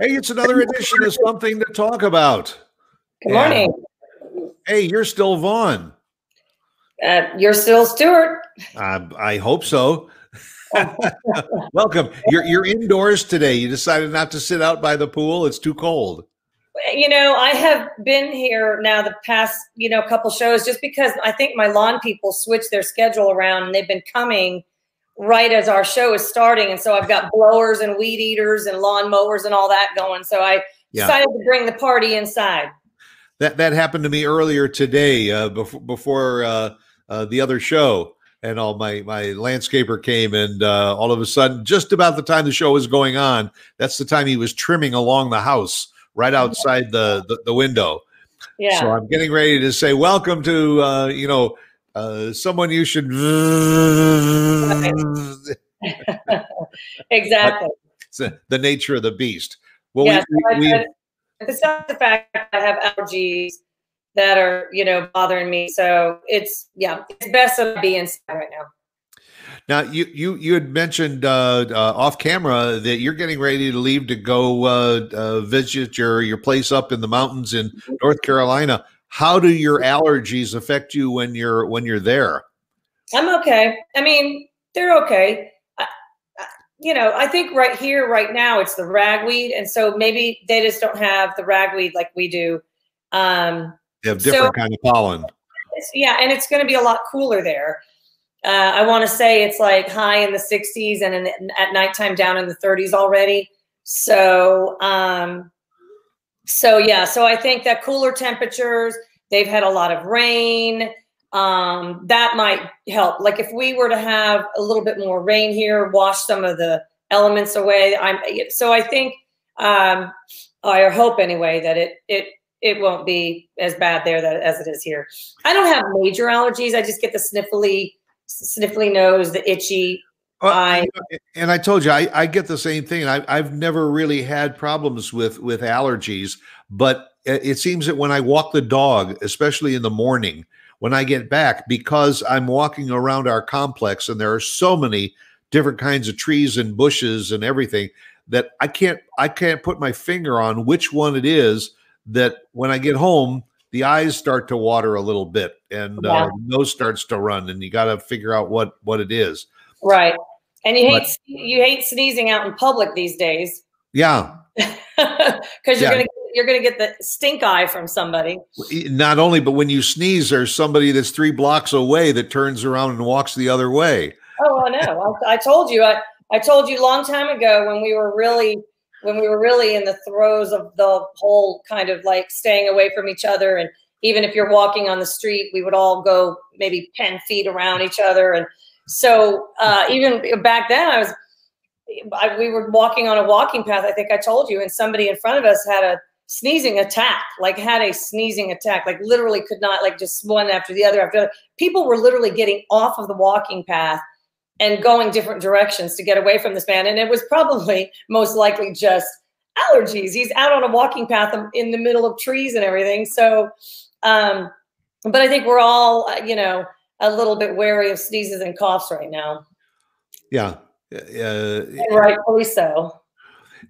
Hey, it's another edition of something to talk about. Good morning. And, hey, you're still Vaughn. Uh, you're still Stewart. Uh, I hope so. Welcome. You're you're indoors today. You decided not to sit out by the pool. It's too cold. You know, I have been here now the past, you know, couple shows just because I think my lawn people switched their schedule around and they've been coming right as our show is starting. And so I've got blowers and weed eaters and lawn mowers and all that going. So I yeah. decided to bring the party inside. That that happened to me earlier today, uh, before before uh, uh, the other show, and all my my landscaper came, and uh, all of a sudden, just about the time the show was going on, that's the time he was trimming along the house, right outside the the, the window. Yeah. So I'm getting ready to say welcome to uh, you know uh, someone you should. exactly. It's the nature of the beast. Well, yeah, we, we, we, besides the fact I have allergies that are, you know, bothering me. So it's, yeah, it's best to be inside right now. Now you you you had mentioned uh, uh, off camera that you're getting ready to leave to go uh, uh visit your your place up in the mountains in North Carolina how do your allergies affect you when you're when you're there? I'm okay. I mean they're okay. I, I, you know i think right here right now it's the ragweed and so maybe they just don't have the ragweed like we do. Um they have different so, kind of pollen. Yeah and it's going to be a lot cooler there. Uh, i want to say it's like high in the 60s and in, at nighttime down in the 30s already. So um so yeah, so I think that cooler temperatures, they've had a lot of rain. Um, that might help. Like if we were to have a little bit more rain here, wash some of the elements away. I'm so I think um, I hope anyway that it it it won't be as bad there that, as it is here. I don't have major allergies. I just get the sniffly sniffly nose, the itchy well, I, and I told you I, I get the same thing. I, I've never really had problems with with allergies, but it seems that when I walk the dog, especially in the morning, when I get back, because I'm walking around our complex and there are so many different kinds of trees and bushes and everything that I can't I can't put my finger on which one it is that when I get home the eyes start to water a little bit and yeah. uh, nose starts to run and you got to figure out what what it is. Right. And you hate but, you hate sneezing out in public these days. Yeah. Because you're yeah. gonna you're gonna get the stink eye from somebody. Not only, but when you sneeze, there's somebody that's three blocks away that turns around and walks the other way. Oh, I know. I, I told you. I I told you a long time ago when we were really when we were really in the throes of the whole kind of like staying away from each other and even if you're walking on the street we would all go maybe 10 feet around each other and so uh, even back then, I was I, we were walking on a walking path. I think I told you, and somebody in front of us had a sneezing attack, like had a sneezing attack, like literally could not, like just one after the other after the other. People were literally getting off of the walking path and going different directions to get away from this man. And it was probably most likely just allergies. He's out on a walking path in the middle of trees and everything. So, um, but I think we're all, uh, you know, a little bit wary of sneezes and coughs right now. Yeah. Uh, rightfully so.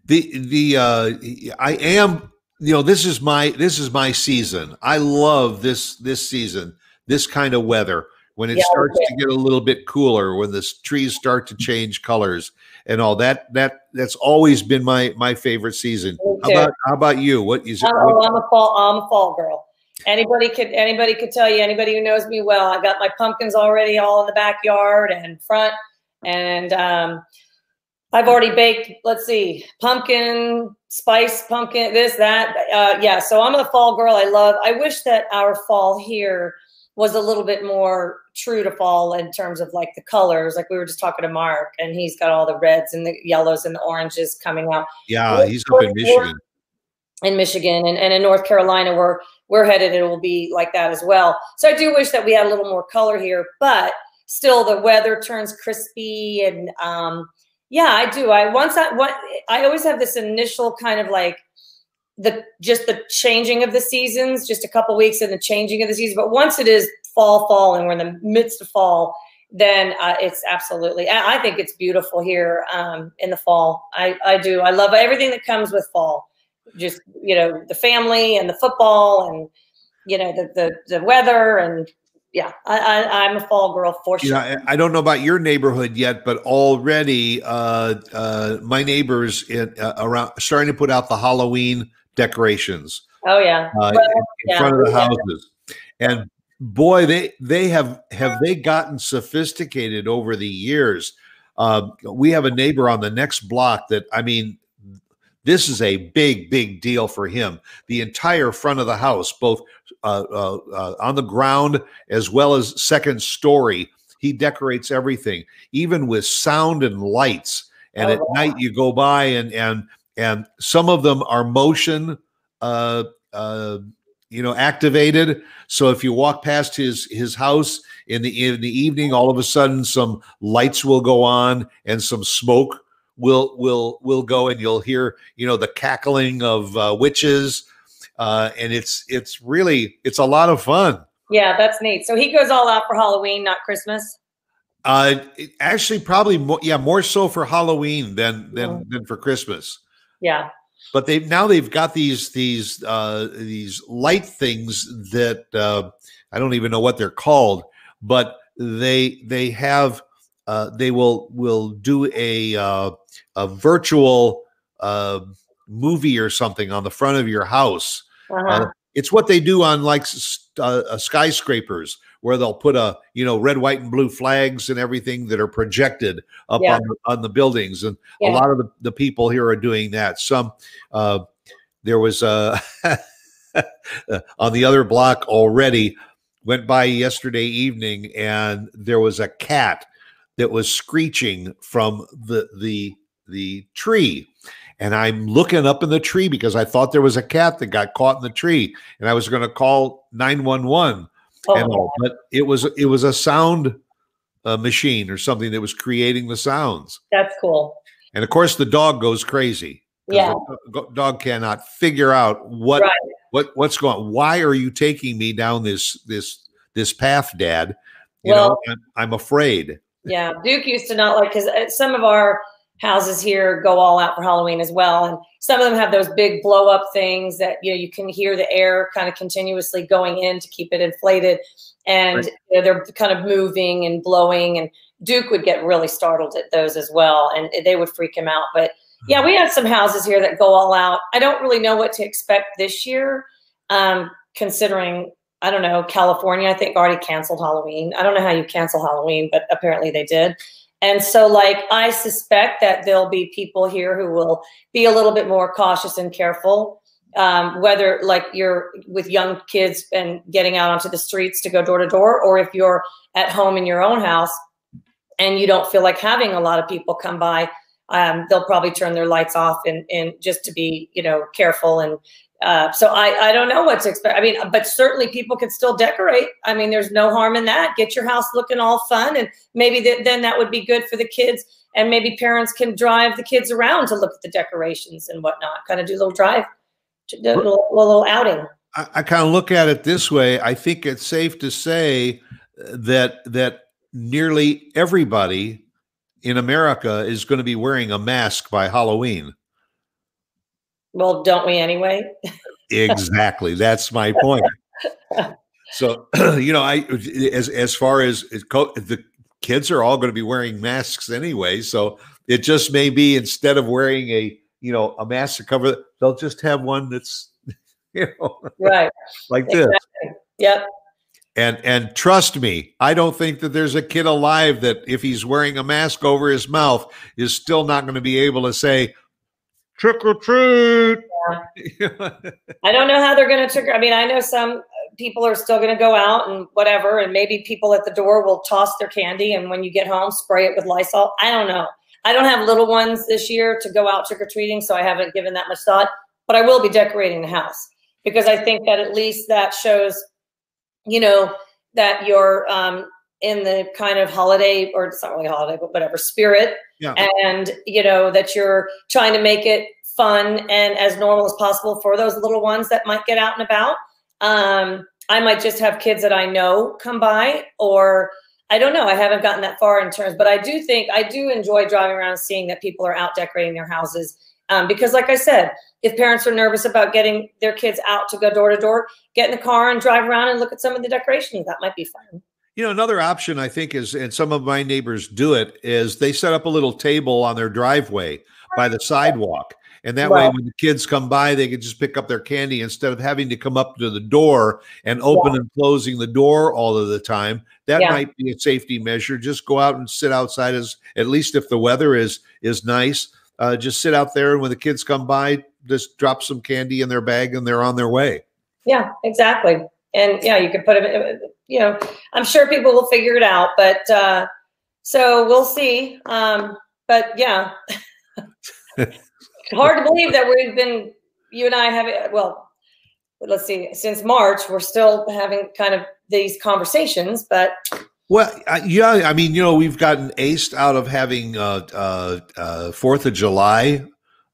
The the uh, I am you know this is my this is my season. I love this this season, this kind of weather when it yeah, starts okay. to get a little bit cooler, when the trees start to change colors and all that. That that's always been my my favorite season. How about how about you? What is? I'm, what, I'm a fall I'm a fall girl. Anybody could anybody could tell you. Anybody who knows me well, I got my pumpkins already all in the backyard and front, and um, I've already baked. Let's see, pumpkin spice, pumpkin this that. Uh, yeah, so I'm a fall girl. I love. I wish that our fall here was a little bit more true to fall in terms of like the colors. Like we were just talking to Mark, and he's got all the reds and the yellows and the oranges coming out. Yeah, he's up in Michigan in Michigan and, and in North Carolina where we're headed, it will be like that as well. So I do wish that we had a little more color here, but still the weather turns crispy and um, yeah, I do. I once I what I always have this initial kind of like the just the changing of the seasons, just a couple weeks in the changing of the season. But once it is fall, fall, and we're in the midst of fall, then uh, it's absolutely. I, I, think it's beautiful here um, in the fall. I, I do. I love everything that comes with fall. Just you know, the family and the football, and you know, the the, the weather, and yeah, I, I am a fall girl for sure. Yeah, I don't know about your neighborhood yet, but already uh, uh, my neighbors in, uh, around starting to put out the Halloween decorations. Oh yeah, uh, well, in, in yeah. front of the houses, and boy, they they have have they gotten sophisticated over the years. Uh, we have a neighbor on the next block that I mean, this is a big big deal for him. The entire front of the house, both uh, uh, uh on the ground as well as second story, he decorates everything, even with sound and lights. And oh, at wow. night, you go by and and and some of them are motion. Uh, uh, you know activated so if you walk past his his house in the in the evening all of a sudden some lights will go on and some smoke will will will go and you'll hear you know the cackling of uh, witches. Uh, and it's it's really it's a lot of fun. Yeah that's neat. So he goes all out for halloween not christmas? Uh actually probably more yeah more so for halloween than than mm. than for christmas. Yeah. But they now they've got these these uh, these light things that uh, I don't even know what they're called, but they they have uh, they will will do a uh, a virtual uh, movie or something on the front of your house. Uh-huh. Uh, it's what they do on like uh, skyscrapers where they'll put a you know red, white, and blue flags and everything that are projected up yeah. on, the, on the buildings, and yeah. a lot of the, the people here are doing that. Some uh, there was a on the other block already went by yesterday evening, and there was a cat that was screeching from the the the tree and I'm looking up in the tree because I thought there was a cat that got caught in the tree, and I was going to call 911 oh, and all, but it was it was a sound uh, machine or something that was creating the sounds. That's cool. And of course, the dog goes crazy. Yeah, dog cannot figure out what right. what what's going. Why are you taking me down this this this path, Dad? You well, know, I'm, I'm afraid. Yeah, Duke used to not like because uh, some of our houses here go all out for Halloween as well. And some of them have those big blow up things that you know you can hear the air kind of continuously going in to keep it inflated, and right. you know, they're kind of moving and blowing. And Duke would get really startled at those as well, and they would freak him out. But yeah, we have some houses here that go all out. I don't really know what to expect this year, um, considering I don't know California. I think already canceled Halloween. I don't know how you cancel Halloween, but apparently they did. And so, like, I suspect that there'll be people here who will be a little bit more cautious and careful. Um, whether like you're with young kids and getting out onto the streets to go door to door, or if you're at home in your own house and you don't feel like having a lot of people come by, um, they'll probably turn their lights off and, and just to be, you know, careful and uh, so I, I don't know what to expect. I mean, but certainly people can still decorate. I mean, there's no harm in that. Get your house looking all fun, and maybe th- then that would be good for the kids. And maybe parents can drive the kids around to look at the decorations and whatnot. Kind of do a little drive, a little, little outing. I, I kind of look at it this way. I think it's safe to say that that nearly everybody in America is going to be wearing a mask by Halloween. Well, don't we anyway? exactly. That's my point. So, you know, I as as far as the kids are all going to be wearing masks anyway, so it just may be instead of wearing a you know a mask to cover, they'll just have one that's you know right like exactly. this. Yep. And and trust me, I don't think that there's a kid alive that if he's wearing a mask over his mouth is still not going to be able to say, trick or treat. Yeah. I don't know how they're going to trick. I mean, I know some people are still going to go out and whatever, and maybe people at the door will toss their candy, and when you get home, spray it with Lysol. I don't know. I don't have little ones this year to go out trick or treating, so I haven't given that much thought. But I will be decorating the house because I think that at least that shows, you know, that you're um, in the kind of holiday, or it's not really holiday, but whatever spirit yeah. and you know that you're trying to make it fun and as normal as possible for those little ones that might get out and about um, i might just have kids that i know come by or I don't know. I haven't gotten that far in terms, but I do think I do enjoy driving around seeing that people are out decorating their houses. Um, because, like I said, if parents are nervous about getting their kids out to go door to door, get in the car and drive around and look at some of the decorations. That might be fun. You know, another option I think is, and some of my neighbors do it, is they set up a little table on their driveway by the sidewalk. And that way, when the kids come by, they can just pick up their candy instead of having to come up to the door and open yeah. and closing the door all of the time. That yeah. might be a safety measure. Just go out and sit outside as at least if the weather is is nice. Uh, just sit out there, and when the kids come by, just drop some candy in their bag, and they're on their way. Yeah, exactly. And yeah, you could put them. You know, I'm sure people will figure it out, but uh, so we'll see. Um, but yeah. hard to believe that we've been you and I have well, let's see, since March we're still having kind of these conversations, but. Well, uh, yeah, I mean, you know, we've gotten aced out of having uh, uh, uh Fourth of July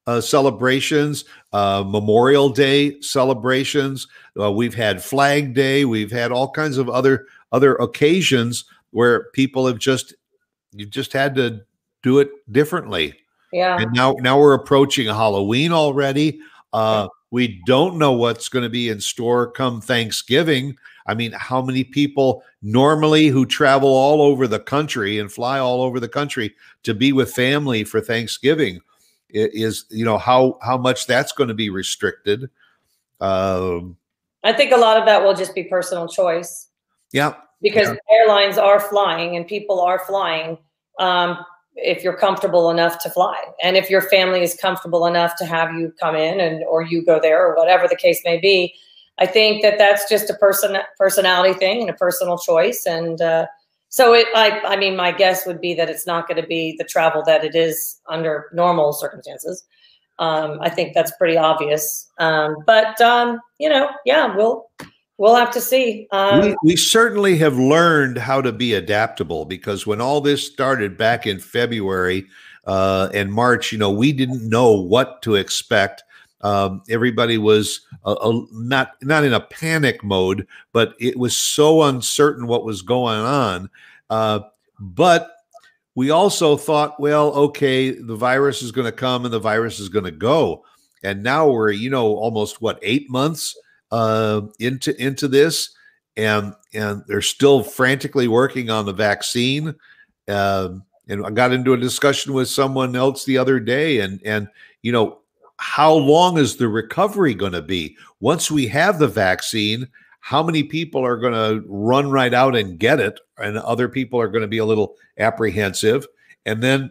uh, celebrations, uh, Memorial Day celebrations. we've had Flag Day. We've had all kinds of other other occasions where people have just you've just had to do it differently. Yeah. And now now we're approaching Halloween already. Uh, we don't know what's going to be in store come Thanksgiving. I mean, how many people normally who travel all over the country and fly all over the country to be with family for Thanksgiving is, you know, how how much that's going to be restricted. Um, I think a lot of that will just be personal choice. Yeah. Because yeah. airlines are flying and people are flying. Um, if you're comfortable enough to fly and if your family is comfortable enough to have you come in and or you go there or whatever the case may be i think that that's just a person personality thing and a personal choice and uh, so it I, I mean my guess would be that it's not going to be the travel that it is under normal circumstances um, i think that's pretty obvious um, but um, you know yeah we'll We'll have to see. Um, we, we certainly have learned how to be adaptable because when all this started back in February uh, and March, you know, we didn't know what to expect. Um, everybody was not not in a panic mode, but it was so uncertain what was going on. Uh, but we also thought, well, okay, the virus is going to come and the virus is going to go. And now we're, you know, almost what eight months uh, into into this, and and they're still frantically working on the vaccine. Um, and I got into a discussion with someone else the other day, and and you know how long is the recovery going to be once we have the vaccine? How many people are going to run right out and get it, and other people are going to be a little apprehensive? And then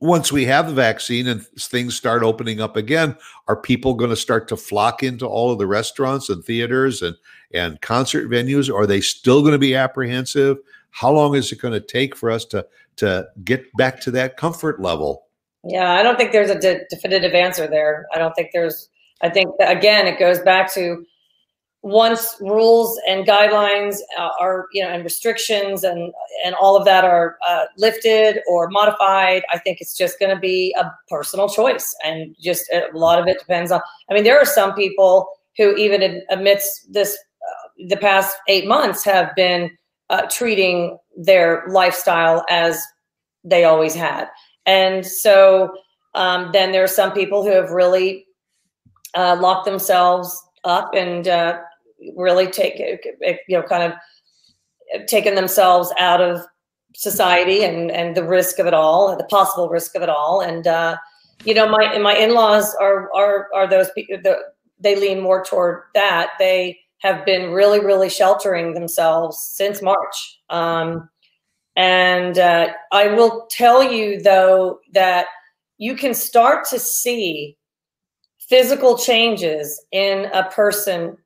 once we have the vaccine and things start opening up again, are people going to start to flock into all of the restaurants and theaters and and concert venues? Are they still going to be apprehensive? How long is it going to take for us to to get back to that comfort level? Yeah, I don't think there's a de- definitive answer there. I don't think there's. I think that, again, it goes back to once rules and guidelines uh, are you know and restrictions and and all of that are uh, lifted or modified i think it's just going to be a personal choice and just a lot of it depends on i mean there are some people who even amidst this uh, the past eight months have been uh, treating their lifestyle as they always had and so um, then there are some people who have really uh, locked themselves up and uh, really take you know kind of taken themselves out of society and and the risk of it all the possible risk of it all. And uh you know my my in-laws are are are those people the, they lean more toward that. They have been really really sheltering themselves since march. Um and uh, i will tell you though that you can start to see physical changes in a person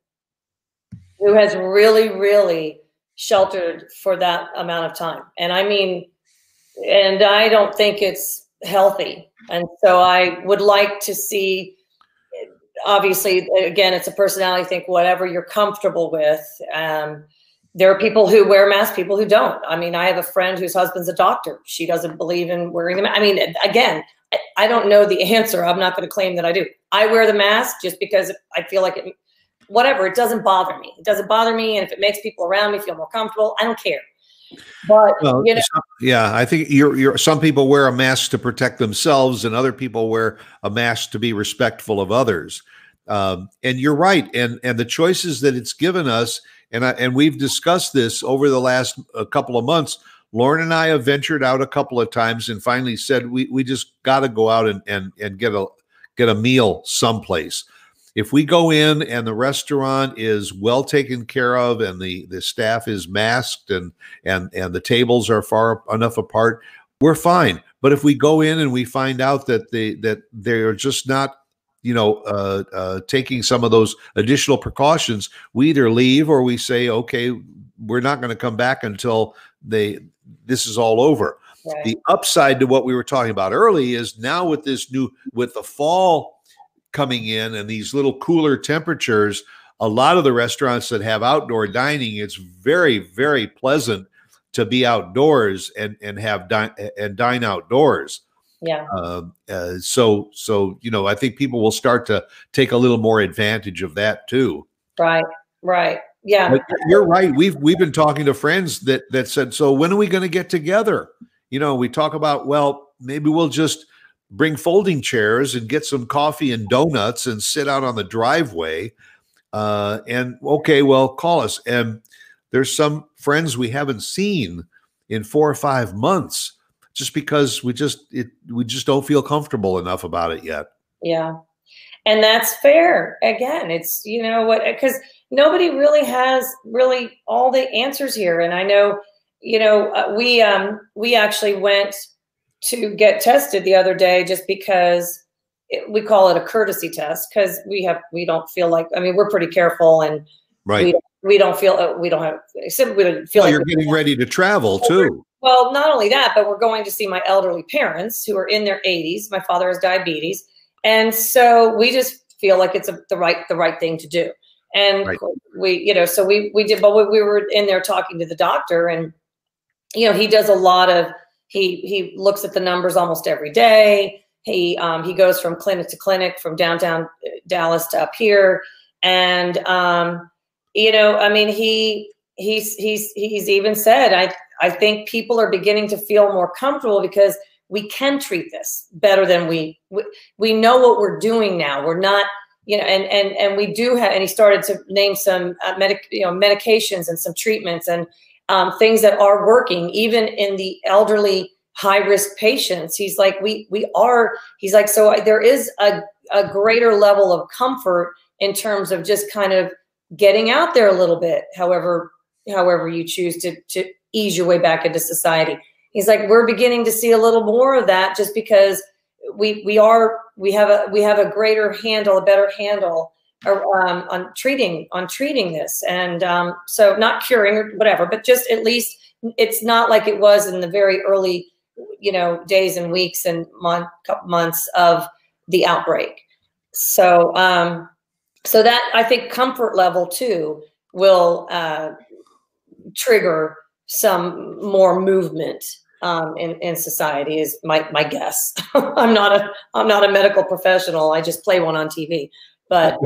who has really, really sheltered for that amount of time. And I mean, and I don't think it's healthy. And so I would like to see, obviously, again, it's a personality thing, whatever you're comfortable with. Um, there are people who wear masks, people who don't. I mean, I have a friend whose husband's a doctor. She doesn't believe in wearing them. I mean, again, I don't know the answer. I'm not going to claim that I do. I wear the mask just because I feel like it whatever, it doesn't bother me. It doesn't bother me. And if it makes people around me feel more comfortable, I don't care. But well, you know, some, yeah, I think you're, you're. Some people wear a mask to protect themselves, and other people wear a mask to be respectful of others. Um, and you're right, and and the choices that it's given us, and I, and we've discussed this over the last a couple of months. Lauren and I have ventured out a couple of times and finally said we we just got to go out and and and get a get a meal someplace if we go in and the restaurant is well taken care of and the the staff is masked and and and the tables are far enough apart we're fine but if we go in and we find out that they that they're just not you know uh, uh, taking some of those additional precautions we either leave or we say okay we're not going to come back until they this is all over right. the upside to what we were talking about early is now with this new with the fall coming in and these little cooler temperatures, a lot of the restaurants that have outdoor dining, it's very, very pleasant to be outdoors and and have dine and dine outdoors. Yeah. Uh, uh, so so you know, I think people will start to take a little more advantage of that too. Right. Right. Yeah. But you're right. We've we've been talking to friends that that said, so when are we going to get together? You know, we talk about well, maybe we'll just bring folding chairs and get some coffee and donuts and sit out on the driveway. Uh, and okay, well, call us. And there's some friends we haven't seen in four or five months just because we just it we just don't feel comfortable enough about it yet. Yeah. And that's fair. Again, it's you know what because nobody really has really all the answers here. And I know, you know, uh, we um we actually went to get tested the other day just because it, we call it a courtesy test because we have we don't feel like I mean we're pretty careful and right we, we don't feel uh, we don't have except we don't feel well, like you're getting ready to travel too. Well, not only that, but we're going to see my elderly parents who are in their 80s. My father has diabetes, and so we just feel like it's a, the right the right thing to do. And right. we, you know, so we we did, but we, we were in there talking to the doctor, and you know, he does a lot of he he looks at the numbers almost every day. He um, he goes from clinic to clinic, from downtown uh, Dallas to up here, and um, you know, I mean, he he's he's he's even said, I I think people are beginning to feel more comfortable because we can treat this better than we we, we know what we're doing now. We're not you know, and and and we do have, and he started to name some uh, medic, you know, medications and some treatments, and um, things that are working, even in the elderly high risk patients. He's like, we we are. He's like, so there is a a greater level of comfort in terms of just kind of getting out there a little bit. However, however you choose to to ease your way back into society. He's like, we're beginning to see a little more of that just because we we are we have a we have a greater handle, a better handle um, on treating on treating this, and um, so not curing or whatever, but just at least it's not like it was in the very early, you know, days and weeks and month months of the outbreak. So um, so that I think comfort level too will uh, trigger some more movement um, in, in society is my, my guess. I'm not a I'm not a medical professional. I just play one on TV but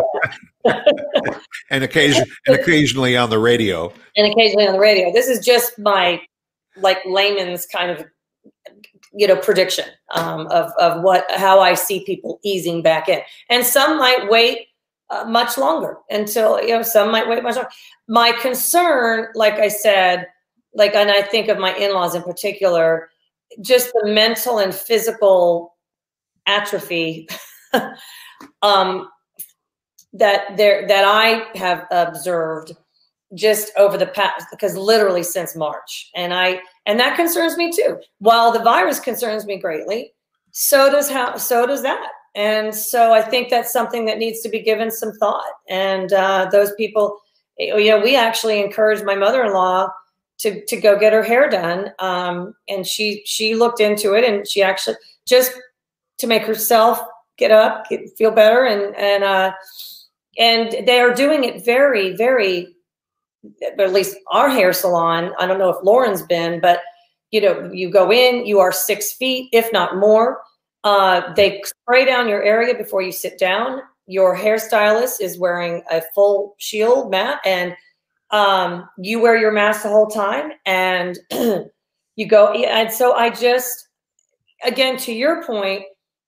and occasion and occasionally on the radio and occasionally on the radio this is just my like layman's kind of you know prediction um, of, of what how i see people easing back in and some might wait uh, much longer until you know some might wait much longer my concern like i said like and i think of my in-laws in particular just the mental and physical atrophy um, that there that I have observed just over the past because literally since March. And I and that concerns me too. While the virus concerns me greatly, so does how so does that. And so I think that's something that needs to be given some thought. And uh, those people, you know, we actually encouraged my mother-in-law to to go get her hair done. Um, and she she looked into it and she actually just to make herself get up, get, feel better, and and uh, and they are doing it very, very, at least our hair salon. I don't know if Lauren's been, but you know, you go in, you are six feet, if not more. Uh, they spray down your area before you sit down. Your hairstylist is wearing a full shield mat, and um, you wear your mask the whole time and you go. And so I just, again, to your point,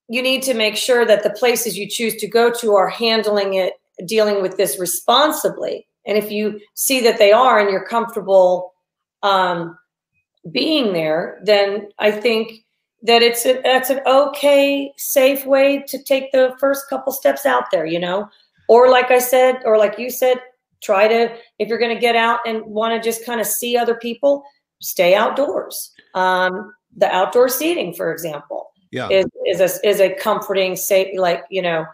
you need to make sure that the places you choose to go to are handling it, dealing with this responsibly. And if you see that they are and you're comfortable um, being there, then I think that it's a, that's an okay, safe way to take the first couple steps out there, you know? Or like I said, or like you said, try to, if you're going to get out and want to just kind of see other people, stay outdoors. Um, the outdoor seating, for example, yeah. is, is a, is a comforting, safe, like, you know,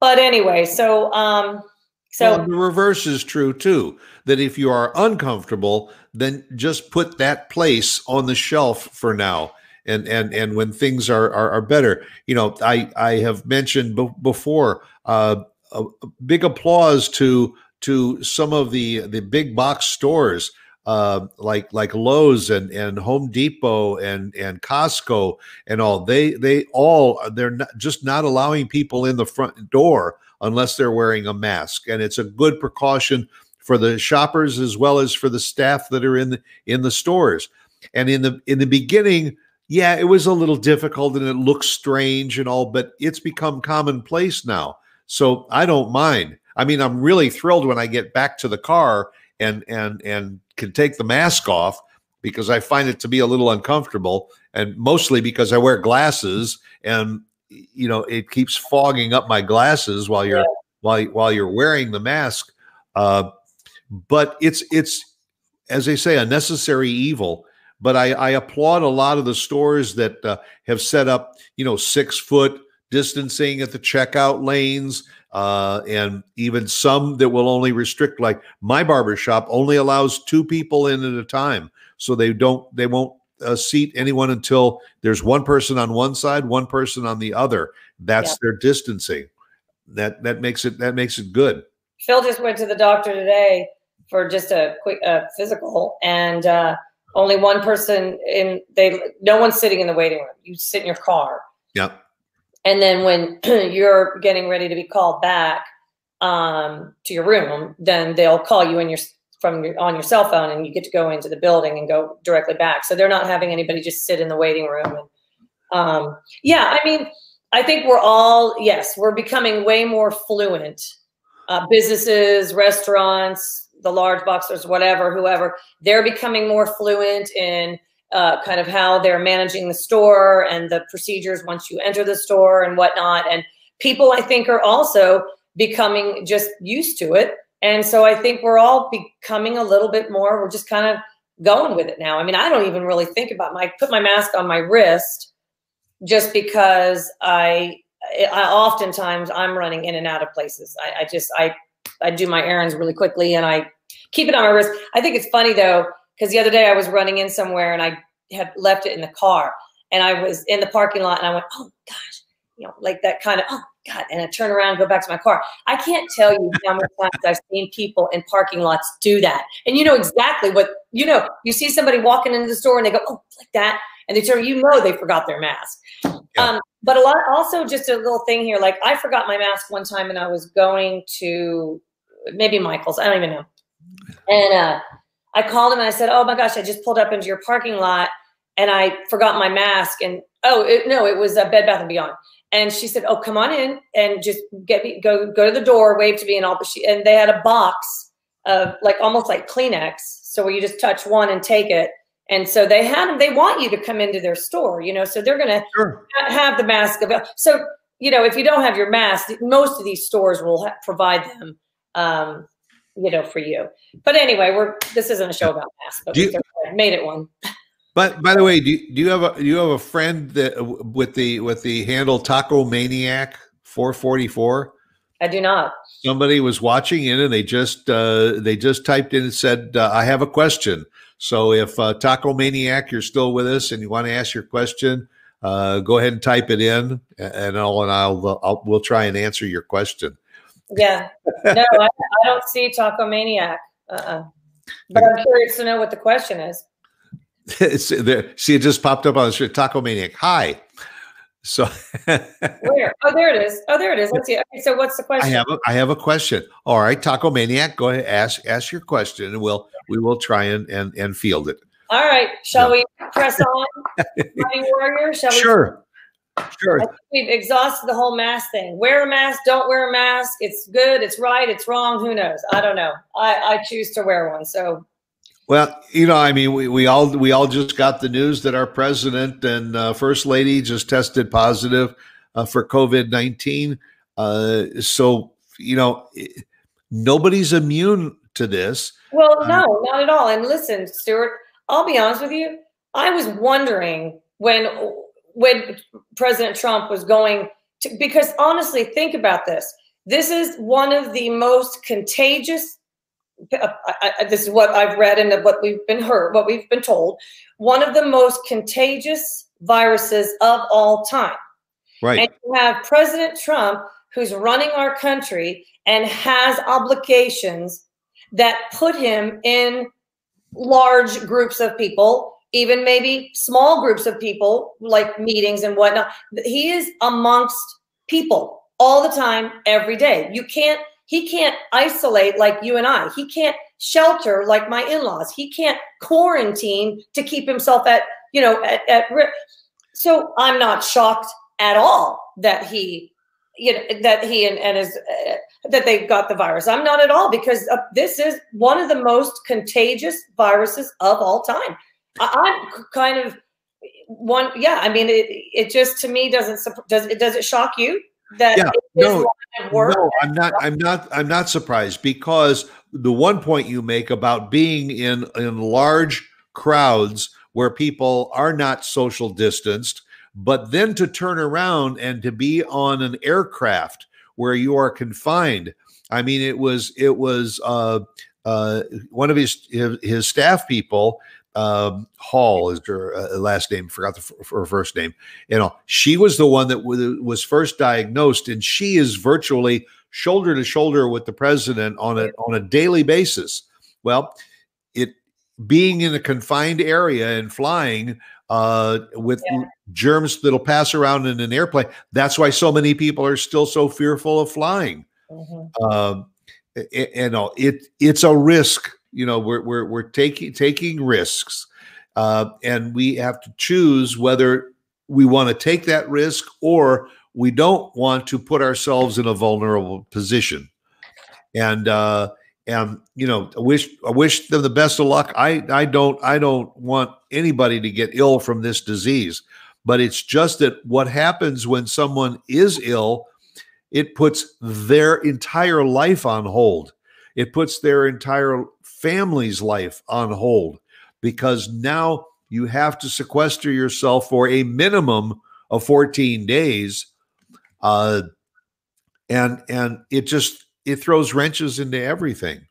but anyway, so, um, so well, the reverse is true too. That if you are uncomfortable, then just put that place on the shelf for now. And and and when things are are, are better, you know, I I have mentioned b- before. Uh, a, a big applause to to some of the the big box stores uh, like like Lowe's and and Home Depot and and Costco and all. They they all they're not, just not allowing people in the front door unless they're wearing a mask, and it's a good precaution for the shoppers as well as for the staff that are in the in the stores. And in the in the beginning, yeah, it was a little difficult and it looks strange and all, but it's become commonplace now. So I don't mind. I mean, I'm really thrilled when I get back to the car and and and can take the mask off because I find it to be a little uncomfortable, and mostly because I wear glasses and you know it keeps fogging up my glasses while you're yeah. while while you're wearing the mask. Uh, but it's it's as they say a necessary evil. But I, I applaud a lot of the stores that uh, have set up you know six foot distancing at the checkout lanes uh, and even some that will only restrict like my barber shop only allows two people in at a time. So they don't they won't uh, seat anyone until there's one person on one side one person on the other. That's yeah. their distancing. That that makes it that makes it good. Phil just went to the doctor today for just a quick uh, physical and uh, only one person in they no one's sitting in the waiting room. You sit in your car. Yep and then when you're getting ready to be called back um, to your room, then they'll call you in your from your, on your cell phone, and you get to go into the building and go directly back. So they're not having anybody just sit in the waiting room. And um, yeah, I mean, I think we're all yes, we're becoming way more fluent. Uh, businesses, restaurants, the large boxers, whatever, whoever, they're becoming more fluent in uh, kind of how they're managing the store and the procedures once you enter the store and whatnot. And people, I think, are also becoming just used to it. And so I think we're all becoming a little bit more, we're just kind of going with it now. I mean, I don't even really think about my put my mask on my wrist just because I, I oftentimes I'm running in and out of places. I, I just I I do my errands really quickly and I keep it on my wrist. I think it's funny though because the other day I was running in somewhere and I had left it in the car and I was in the parking lot and I went, oh gosh, you know, like that kind of, oh God. And I turn around, go back to my car. I can't tell you how many times I've seen people in parking lots do that. And you know exactly what, you know, you see somebody walking into the store and they go, oh, like that. And they turn, you know, they forgot their mask. Yeah. Um, but a lot, also just a little thing here. Like I forgot my mask one time and I was going to maybe Michael's, I don't even know. And, uh, I called him and I said, "Oh my gosh, I just pulled up into your parking lot and I forgot my mask." And oh it, no, it was a Bed Bath and Beyond. And she said, "Oh, come on in and just get me go go to the door, wave to me, and all." She, and they had a box of like almost like Kleenex, so where you just touch one and take it. And so they had them. They want you to come into their store, you know. So they're going to sure. have the mask available. So you know, if you don't have your mask, most of these stores will ha- provide them. Um, you know, for you. But anyway, we're this isn't a show about masks, but you, we made it one. But by the way, do you, do you have a do you have a friend that with the with the handle Taco Maniac four forty four? I do not. Somebody was watching in and they just uh, they just typed in and said, uh, "I have a question." So if uh, Taco Maniac, you're still with us and you want to ask your question, uh, go ahead and type it in, and I'll and I'll, I'll we'll try and answer your question. Yeah. No, I, I don't see Taco Maniac. Uh-uh. But I'm curious to know what the question is. See, it just popped up on the street. Taco Maniac. Hi. So where? Oh, there it is. Oh, there it is. Let's see. Okay, so what's the question? I have a I have a question. All right, Taco Maniac, go ahead, ask ask your question, and we'll we will try and and, and field it. All right. Shall we press on, Warrior? Shall we? Sure. Sure. we've exhausted the whole mask thing. Wear a mask, don't wear a mask. It's good, it's right, it's wrong. Who knows? I don't know. I, I choose to wear one. So well, you know, I mean, we, we all we all just got the news that our president and uh, first lady just tested positive uh, for COVID nineteen. Uh, so you know, nobody's immune to this. Well, no, not at all. And listen, Stuart, I'll be honest with you. I was wondering when when President Trump was going to, because honestly, think about this. This is one of the most contagious I, I, this is what I've read and what we've been heard, what we've been told, one of the most contagious viruses of all time. Right. And you have President Trump who's running our country and has obligations that put him in large groups of people, even maybe small groups of people, like meetings and whatnot. He is amongst people all the time, every day. You can't he can't isolate like you and I. He can't shelter like my in-laws. He can't quarantine to keep himself at, you know, at, at risk. So I'm not shocked at all that he, you know, that he and, and his, uh, that they got the virus. I'm not at all because uh, this is one of the most contagious viruses of all time. I, am kind of one. Yeah. I mean, it, it just to me doesn't, does it, does it shock you? that yeah, no, no, I'm not. I'm not. I'm not surprised because the one point you make about being in in large crowds where people are not social distanced, but then to turn around and to be on an aircraft where you are confined. I mean, it was it was uh, uh, one of his his staff people um, Hall is her uh, last name. Forgot the f- her first name. You know, she was the one that w- was first diagnosed, and she is virtually shoulder to shoulder with the president on a on a daily basis. Well, it being in a confined area and flying uh, with yeah. germs that'll pass around in an airplane. That's why so many people are still so fearful of flying. Mm-hmm. Um, and, and it it's a risk you know we're we're, we're taking taking risks uh, and we have to choose whether we want to take that risk or we don't want to put ourselves in a vulnerable position. And uh and you know i wish i wish them the best of luck. I i don't i don't want anybody to get ill from this disease but it's just that what happens when someone is ill it puts their entire life on hold. It puts their entire family's life on hold because now you have to sequester yourself for a minimum of 14 days uh, and and it just it throws wrenches into everything.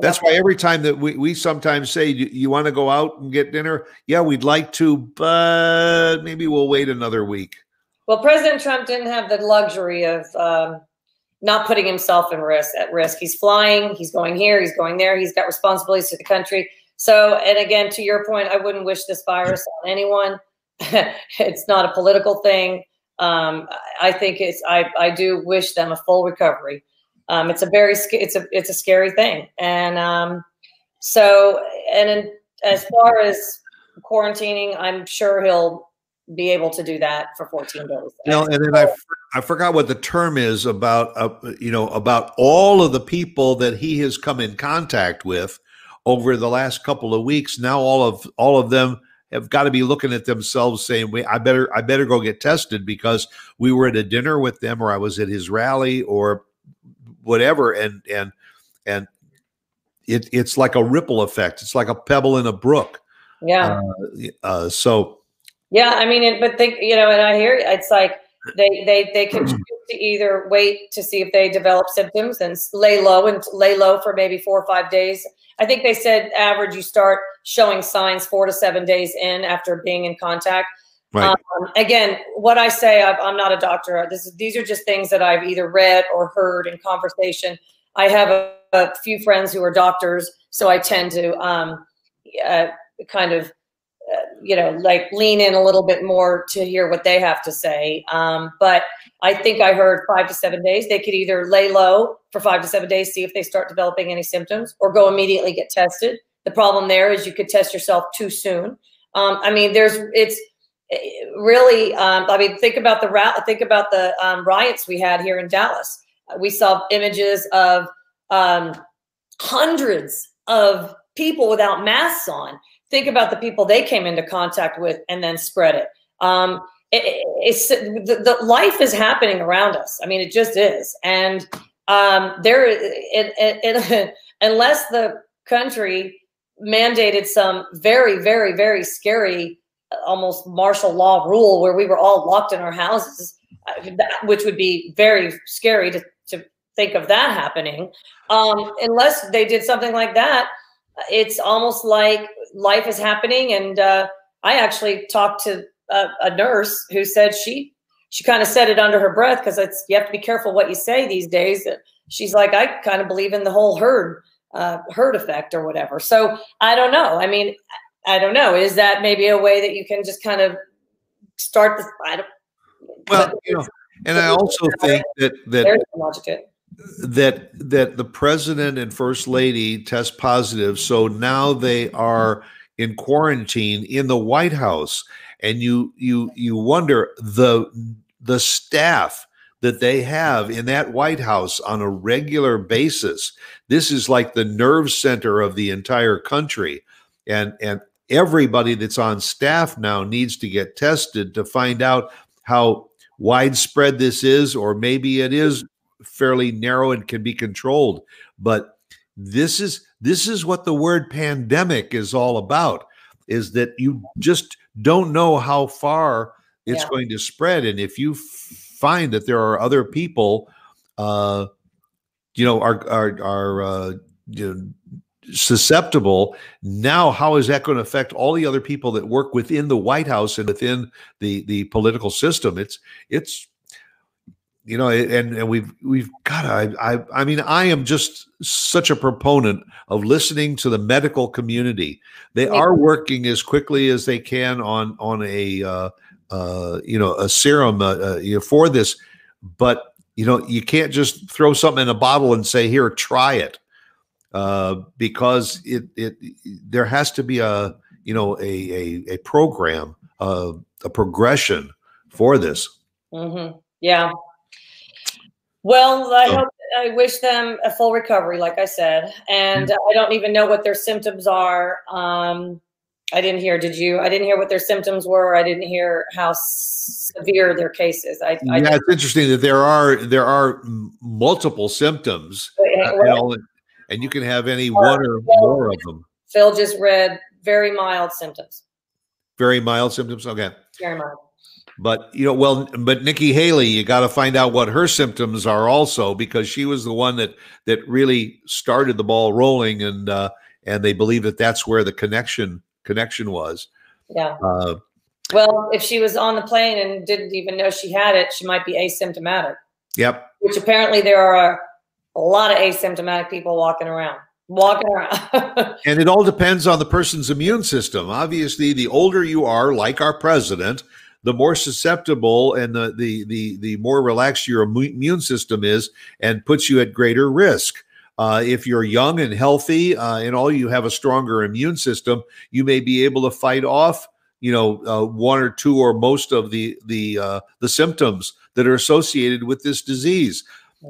That's why every time that we, we sometimes say you, you want to go out and get dinner? Yeah we'd like to but maybe we'll wait another week. Well president trump didn't have the luxury of um, not putting himself in risk at risk. He's flying, he's going here, he's going there, he's got responsibilities to the country. So, and again, to your point, I wouldn't wish this virus on anyone. it's not a political thing. Um, I think it's. I, I do wish them a full recovery. Um, it's a very it's a it's a scary thing, and um, so and in, as far as quarantining, I'm sure he'll be able to do that for 14 days. You know, and then I, I forgot what the term is about, uh, you know, about all of the people that he has come in contact with over the last couple of weeks. Now, all of all of them have got to be looking at themselves saying, "Wait, I better, I better go get tested because we were at a dinner with them, or I was at his rally, or whatever." And and and it, it's like a ripple effect. It's like a pebble in a brook. Yeah. Uh, uh, so yeah, I mean, it, but think you know, and I hear it's like they they they can choose to either wait to see if they develop symptoms and lay low and lay low for maybe four or five days. I think they said average you start showing signs four to seven days in after being in contact. Right. Um, again, what I say, i am not a doctor. This is, these are just things that I've either read or heard in conversation. I have a, a few friends who are doctors, so I tend to um, uh, kind of you know, like lean in a little bit more to hear what they have to say. Um, but I think I heard five to seven days. They could either lay low for five to seven days, see if they start developing any symptoms, or go immediately get tested. The problem there is you could test yourself too soon. Um, I mean, there's it's eh, really. Um, I mean, think about the route. Think about the um, riots we had here in Dallas. We saw images of um, hundreds of people without masks on. Think about the people they came into contact with and then spread it. Um, it, it's the, the, life is happening around us. I mean, it just is, and um, there, it, it, unless the country mandated some very, very, very scary, almost martial law rule where we were all locked in our houses, uh, which would be very scary to, to think of that happening. Um, unless they did something like that, it's almost like life is happening. And uh, I actually talked to a, a nurse who said she she kind of said it under her breath because it's you have to be careful what you say these days. She's like, I kind of believe in the whole herd uh, herd effect or whatever. So I don't know. I mean, I don't know. Is that maybe a way that you can just kind of start the? I don't, well, you know, and I also think that that that that the president and first lady test positive, so now they are in quarantine in the White House, and you you you wonder the the staff that they have in that White House on a regular basis. This is like the nerve center of the entire country. And, and everybody that's on staff now needs to get tested to find out how widespread this is, or maybe it is fairly narrow and can be controlled. But this is this is what the word pandemic is all about is that you just don't know how far it's yeah. going to spread and if you find that there are other people, uh, you know, are are are uh, you know, susceptible. Now, how is that going to affect all the other people that work within the White House and within the the political system? It's it's you know, and and we've we've got. I I I mean, I am just such a proponent of listening to the medical community. They are working as quickly as they can on on a uh, uh, you know, a serum uh, uh, you know, for this, but you know, you can't just throw something in a bottle and say, "Here, try it," uh, because it it there has to be a you know a a, a program, uh, a progression for this. Mm-hmm. Yeah. Well, I hope I wish them a full recovery, like I said, and mm-hmm. I don't even know what their symptoms are. Um, I didn't hear. Did you? I didn't hear what their symptoms were. I didn't hear how severe their case is. I, I yeah, it's interesting that there are there are multiple symptoms, uh, and you can have any one or Phil, more of them. Phil just read very mild symptoms. Very mild symptoms. Okay. Very mild. But you know, well, but Nikki Haley, you got to find out what her symptoms are also because she was the one that that really started the ball rolling, and uh, and they believe that that's where the connection connection was. Yeah. Uh, well, if she was on the plane and didn't even know she had it, she might be asymptomatic. Yep. Which apparently there are a lot of asymptomatic people walking around. Walking around. and it all depends on the person's immune system. Obviously, the older you are, like our president, the more susceptible and the the the, the more relaxed your immune system is and puts you at greater risk. Uh, if you're young and healthy uh, and all you have a stronger immune system, you may be able to fight off, you know, uh, one or two or most of the the uh, the symptoms that are associated with this disease.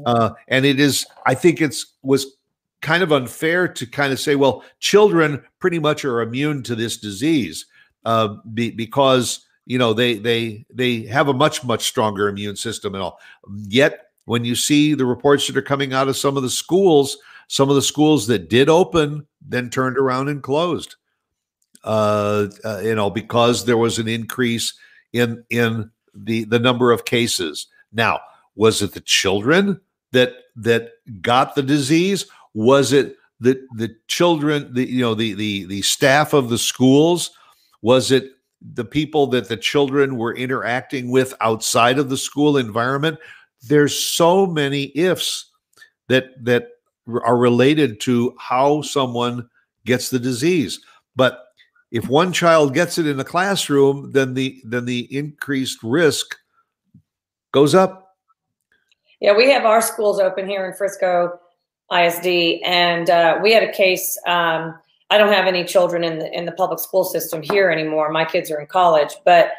Uh, and it is, I think, it's was kind of unfair to kind of say, well, children pretty much are immune to this disease uh, be, because you know they they they have a much much stronger immune system and all. Yet when you see the reports that are coming out of some of the schools, some of the schools that did open then turned around and closed. Uh, uh, you know, because there was an increase in in the the number of cases. Now, was it the children that that got the disease? Was it the the children, the you know the the the staff of the schools? Was it the people that the children were interacting with outside of the school environment? there's so many ifs that that are related to how someone gets the disease but if one child gets it in the classroom, then the then the increased risk goes up. Yeah, we have our schools open here in Frisco ISD, and uh, we had a case. Um, I don't have any children in the in the public school system here anymore. My kids are in college, but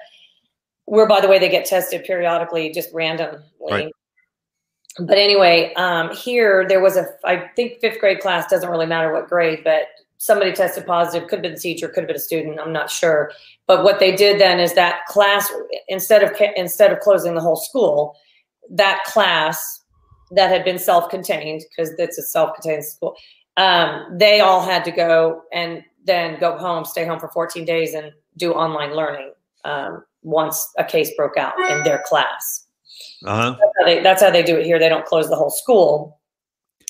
we're by the way they get tested periodically, just randomly. Right. But anyway, um, here there was a I think fifth grade class doesn't really matter what grade, but somebody tested positive. Could have been the teacher, could have been a student. I'm not sure. But what they did then is that class instead of instead of closing the whole school, that class that had been self-contained because it's a self-contained school um, they all had to go and then go home stay home for 14 days and do online learning um, once a case broke out in their class. Uh-huh. that's, how they, that's how they do it here. They don't close the whole school.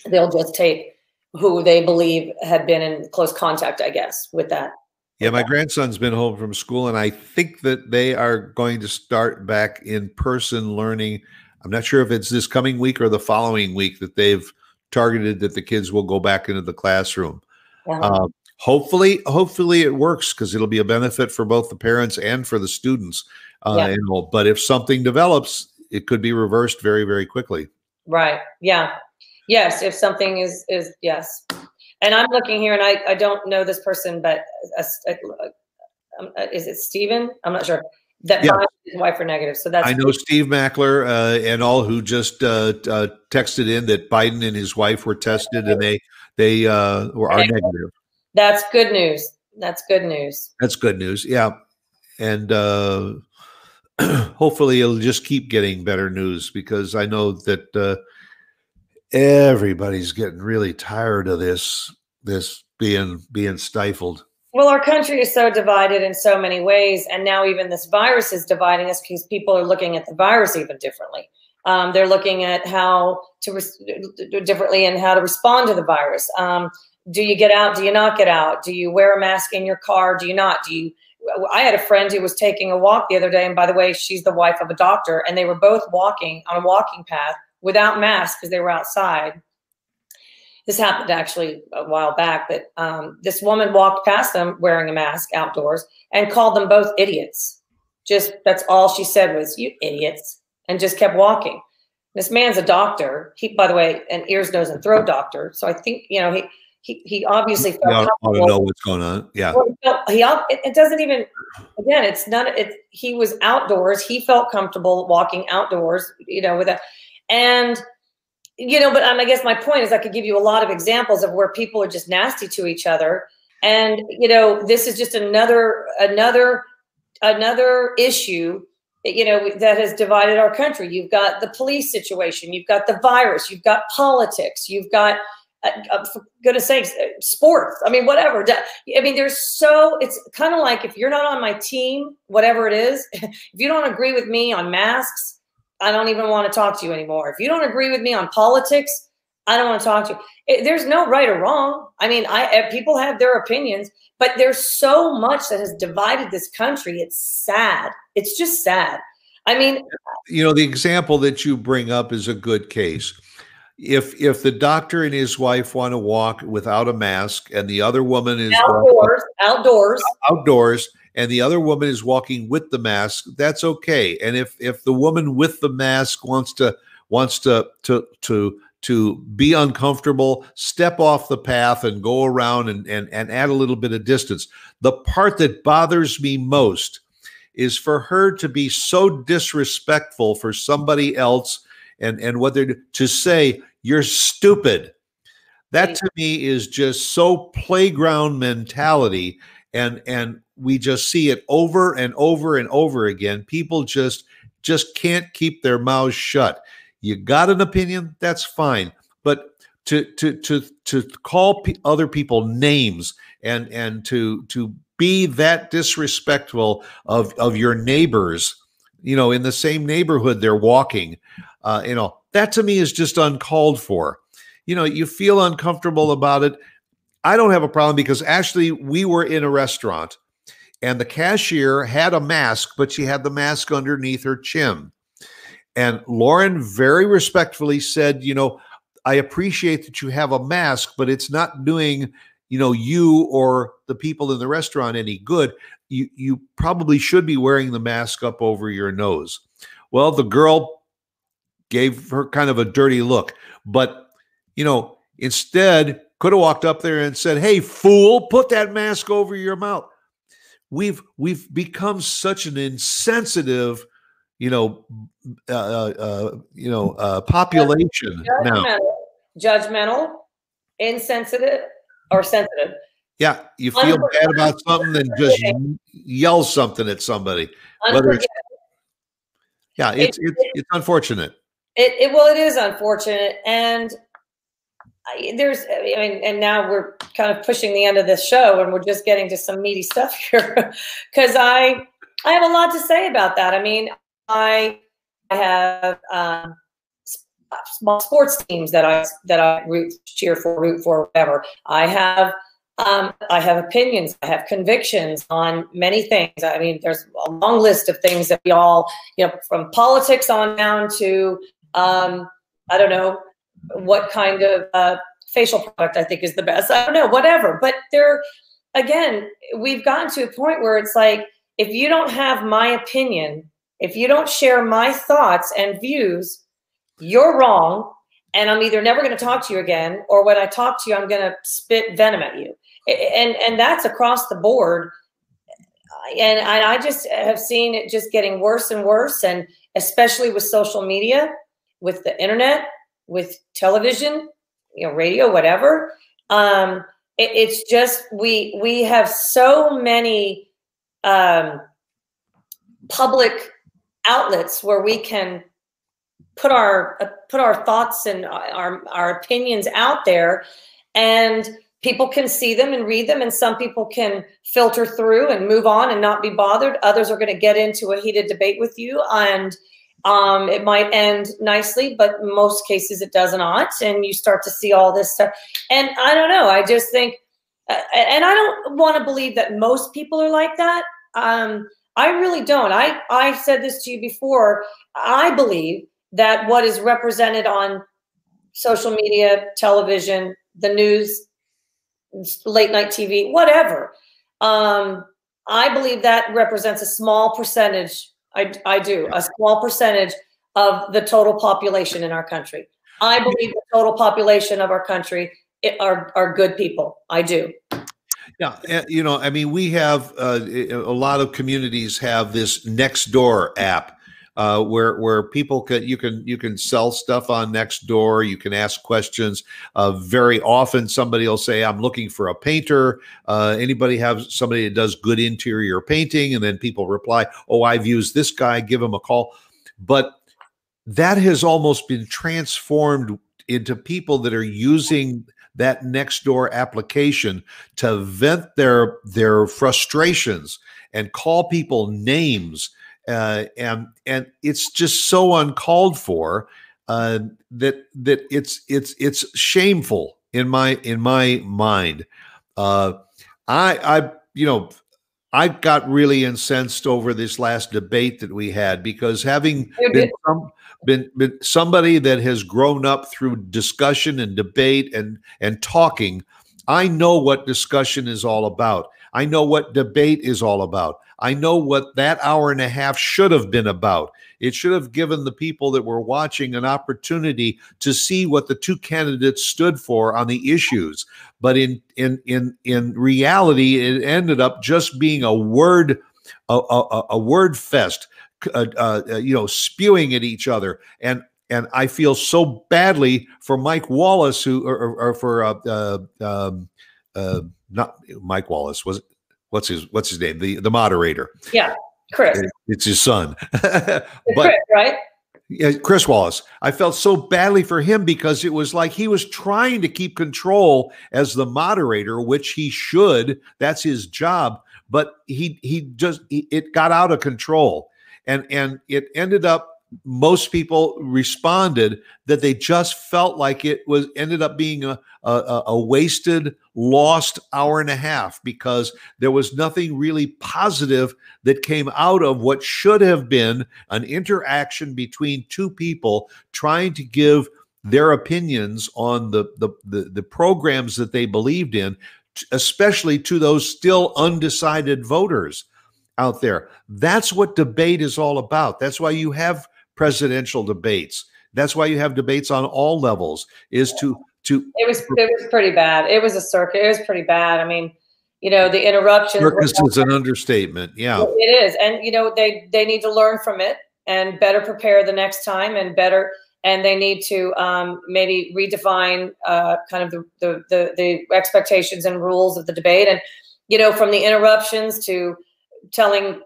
They'll just take who they believe had been in close contact i guess with that. Yeah, my grandson's been home from school, and I think that they are going to start back in person learning. I'm not sure if it's this coming week or the following week that they've targeted that the kids will go back into the classroom. Uh, hopefully, hopefully it works because it'll be a benefit for both the parents and for the students. Uh, yeah. but if something develops, it could be reversed very, very quickly. Right. Yeah. Yes. If something is is yes. And I'm looking here, and I I don't know this person, but a, a, a, is it Stephen? I'm not sure that yeah. his wife are negative. So that's I know Steve Mackler uh, and all who just uh, uh, texted in that Biden and his wife were tested and they they uh, were are negative. That's good news. That's good news. That's good news. Yeah, and uh, hopefully it'll just keep getting better news because I know that uh, everybody's getting really tired of this this being being stifled. Well, our country is so divided in so many ways. And now even this virus is dividing us because people are looking at the virus even differently. Um, they're looking at how to differently and how to respond to the virus. Um, do you get out? Do you not get out? Do you wear a mask in your car? Do you not? Do you? I had a friend who was taking a walk the other day, and by the way, she's the wife of a doctor, and they were both walking on a walking path without masks because they were outside this happened actually a while back that um, this woman walked past them wearing a mask outdoors and called them both idiots. Just that's all she said was "you idiots," and just kept walking. This man's a doctor. He, by the way, an ears, nose, and throat doctor. So I think you know he he, he obviously felt I don't know what's going on. Yeah, well, he, he it, it, doesn't even. Again, it's not. It he was outdoors. He felt comfortable walking outdoors. You know, with a and you know, but um, I guess my point is I could give you a lot of examples of where people are just nasty to each other. And, you know, this is just another, another, another issue, you know, that has divided our country. You've got the police situation, you've got the virus, you've got politics, you've got, uh, uh, for goodness sakes, uh, sports. I mean, whatever. I mean, there's so, it's kind of like if you're not on my team, whatever it is, if you don't agree with me on masks, I don't even want to talk to you anymore. If you don't agree with me on politics, I don't want to talk to you. It, there's no right or wrong. I mean, I eh, people have their opinions, but there's so much that has divided this country. It's sad. It's just sad. I mean, you know, the example that you bring up is a good case. If if the doctor and his wife want to walk without a mask, and the other woman is outdoors, outdoors, outdoors, and the other woman is walking with the mask, that's okay. And if if the woman with the mask wants to wants to to to to be uncomfortable, step off the path and go around and, and, and add a little bit of distance. The part that bothers me most is for her to be so disrespectful for somebody else and, and what they're to say, you're stupid. That to me is just so playground mentality and and we just see it over and over and over again. People just just can't keep their mouths shut. You got an opinion? That's fine. But to to to to call p- other people names and and to to be that disrespectful of of your neighbors you know in the same neighborhood they're walking uh you know that to me is just uncalled for. You know you feel uncomfortable about it. I don't have a problem because actually we were in a restaurant and the cashier had a mask, but she had the mask underneath her chin. And Lauren very respectfully said, You know, I appreciate that you have a mask, but it's not doing you know you or the people in the restaurant any good. You you probably should be wearing the mask up over your nose. Well the girl gave her kind of a dirty look but you know instead could have walked up there and said hey fool put that mask over your mouth we've we've become such an insensitive you know uh, uh, uh you know uh population judgmental, now judgmental insensitive or sensitive. Yeah, you feel bad about something, then just yell something at somebody. Whether it's, yeah, it's it, it's it's unfortunate. It, it well, it is unfortunate, and there's I mean, and now we're kind of pushing the end of this show, and we're just getting to some meaty stuff here, because I I have a lot to say about that. I mean, I I have um, small sports teams that I that I root cheer for, root for, whatever. I have um, I have opinions, I have convictions on many things. I mean, there's a long list of things that we all, you know, from politics on down to um, I don't know what kind of uh, facial product I think is the best. I don't know, whatever. But there, again, we've gotten to a point where it's like if you don't have my opinion, if you don't share my thoughts and views, you're wrong and I'm either never going to talk to you again, or when I talk to you, I'm going to spit venom at you. And and that's across the board. And I just have seen it just getting worse and worse, and especially with social media, with the internet, with television, you know, radio, whatever. Um, it, it's just we we have so many um, public outlets where we can put our uh, put our thoughts and our our opinions out there and people can see them and read them and some people can filter through and move on and not be bothered others are going to get into a heated debate with you and um, it might end nicely but most cases it does not and you start to see all this stuff and i don't know i just think uh, and i don't want to believe that most people are like that um, i really don't i i said this to you before i believe that what is represented on social media, television, the news, late night TV, whatever. Um, I believe that represents a small percentage. I, I do a small percentage of the total population in our country. I believe the total population of our country are are good people. I do. Yeah, eh, you know, I mean, we have uh, a lot of communities have this next door app uh, where where people can you can you can sell stuff on Nextdoor. You can ask questions. Uh, very often, somebody will say, "I'm looking for a painter." Uh, anybody have somebody that does good interior painting? And then people reply, "Oh, I've used this guy. Give him a call." But that has almost been transformed into people that are using that Nextdoor application to vent their their frustrations and call people names uh, and and it's just so uncalled for uh, that that it's it's it's shameful in my in my mind. Uh, I I you know I got really incensed over this last debate that we had because having been, some, been, been somebody that has grown up through discussion and debate and and talking, I know what discussion is all about. I know what debate is all about. I know what that hour and a half should have been about. It should have given the people that were watching an opportunity to see what the two candidates stood for on the issues. But in in in in reality, it ended up just being a word a, a, a word fest. Uh, uh, you know, spewing at each other, and and I feel so badly for Mike Wallace, who or, or, or for uh, uh, um, uh, not Mike Wallace was what's his what's his name the the moderator yeah chris it's his son but chris, right yeah, Chris Wallace. I felt so badly for him because it was like he was trying to keep control as the moderator, which he should. That's his job. But he he just he, it got out of control, and and it ended up most people responded that they just felt like it was ended up being a, a, a, wasted lost hour and a half because there was nothing really positive that came out of what should have been an interaction between two people trying to give their opinions on the the the, the programs that they believed in especially to those still undecided voters out there. That's what debate is all about. That's why you have presidential debates. That's why you have debates on all levels is to to it was it was pretty bad. It was a circuit. It was pretty bad. I mean, you know, the interruptions. Circus is an understatement. Yeah, it is, and you know they they need to learn from it and better prepare the next time and better and they need to um, maybe redefine uh, kind of the, the, the the expectations and rules of the debate and you know from the interruptions to telling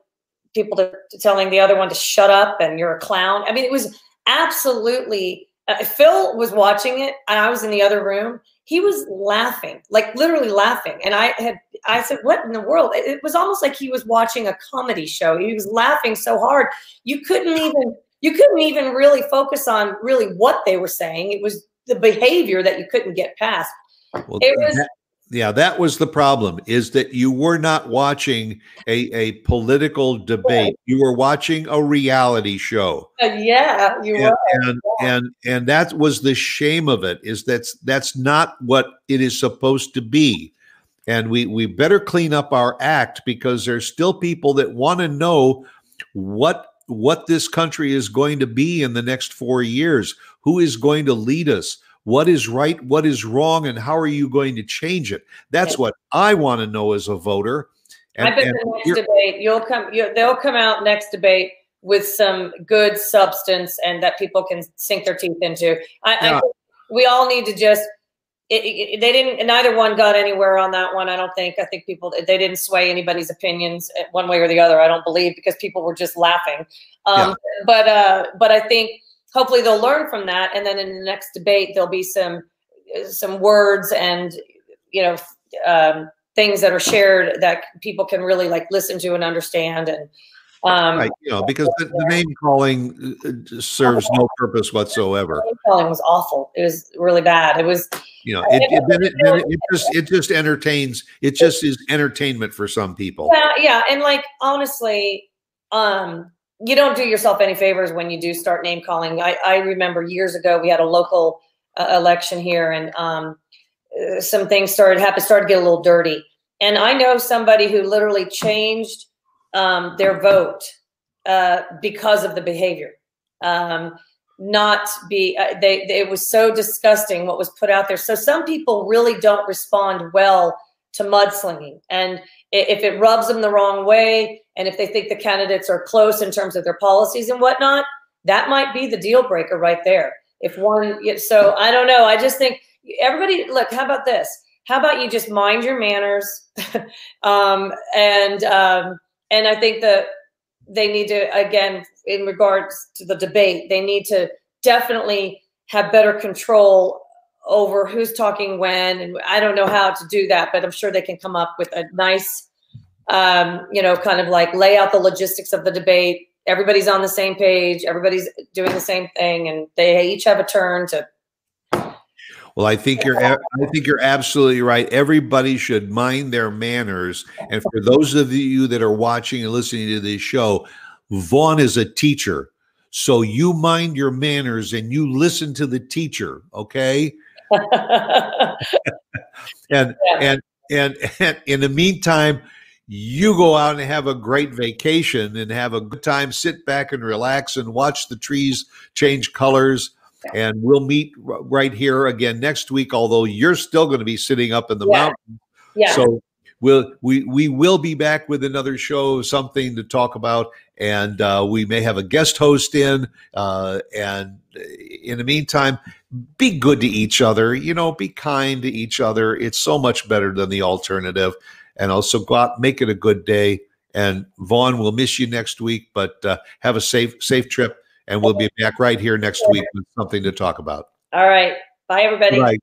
people to, to telling the other one to shut up and you're a clown. I mean it was absolutely uh, phil was watching it and i was in the other room. He was laughing like literally laughing. And i had i said what in the world? It was almost like he was watching a comedy show. He was laughing so hard you couldn't even you couldn't even really focus on really what they were saying. It was the behavior that you couldn't get past. Well, it was that, yeah, that was the problem is that you were not watching a, a political debate. You were watching a reality show. Uh, yeah, you and, were. And, yeah. and and that was the shame of it is that's that's not what it is supposed to be. And we we better clean up our act because there's still people that want to know what what this country is going to be in the next four years. Who is going to lead us? What is right? What is wrong? And how are you going to change it? That's what I want to know as a voter. And, I bet the next debate you'll come. You, they'll come out next debate with some good substance and that people can sink their teeth into. I, yeah. I we all need to just it, it, they didn't neither one got anywhere on that one i don't think i think people they didn't sway anybody's opinions one way or the other i don't believe because people were just laughing um, yeah. but uh, but i think hopefully they'll learn from that and then in the next debate there'll be some some words and you know um, things that are shared that people can really like listen to and understand and um, right, you know, because the, the, name calling uh, serves no purpose whatsoever. Name calling was awful. It was really bad. It was, you know, it, it, it, it, just it just entertains. It just is entertainment for some people. Yeah, yeah, and like honestly, um, you don't do yourself any favors when you do start name calling. I, I remember years ago we had a local uh, election here, and um, uh, some things started happen, started to get a little dirty. And I know somebody who literally changed um, their vote uh, because of the behavior. Um, not be uh, they, they, it was so disgusting what was put out there. So some people really don't respond well to mudslinging, and if it rubs them the wrong way, and if they think the candidates are close in terms of their policies and whatnot, that might be the deal breaker right there. If one, so I don't know. I just think everybody look. How about this? How about you just mind your manners um, and um, and I think that they need to, again, in regards to the debate, they need to definitely have better control over who's talking when. And I don't know how to do that, but I'm sure they can come up with a nice, um, you know, kind of like lay out the logistics of the debate. Everybody's on the same page. Everybody's doing the same thing, and they each have a turn to well, I think you're I think you're absolutely right. Everybody should mind their manners. And for those of you that are watching and listening to this show, Vaughn is a teacher. So you mind your manners and you listen to the teacher, okay? and, yeah. and and and in the meantime, you go out and have a great vacation and have a good time, sit back and relax and watch the trees change colors and we'll meet right here again next week, although you're still going to be sitting up in the yeah. mountain. Yeah. So we'll we we will be back with another show, something to talk about, and uh, we may have a guest host in. Uh, and in the meantime, be good to each other. You know, be kind to each other. It's so much better than the alternative. And also go out, make it a good day. And Vaughn, we'll miss you next week, but uh, have a safe safe trip and we'll be back right here next week with something to talk about. All right. Bye, everybody.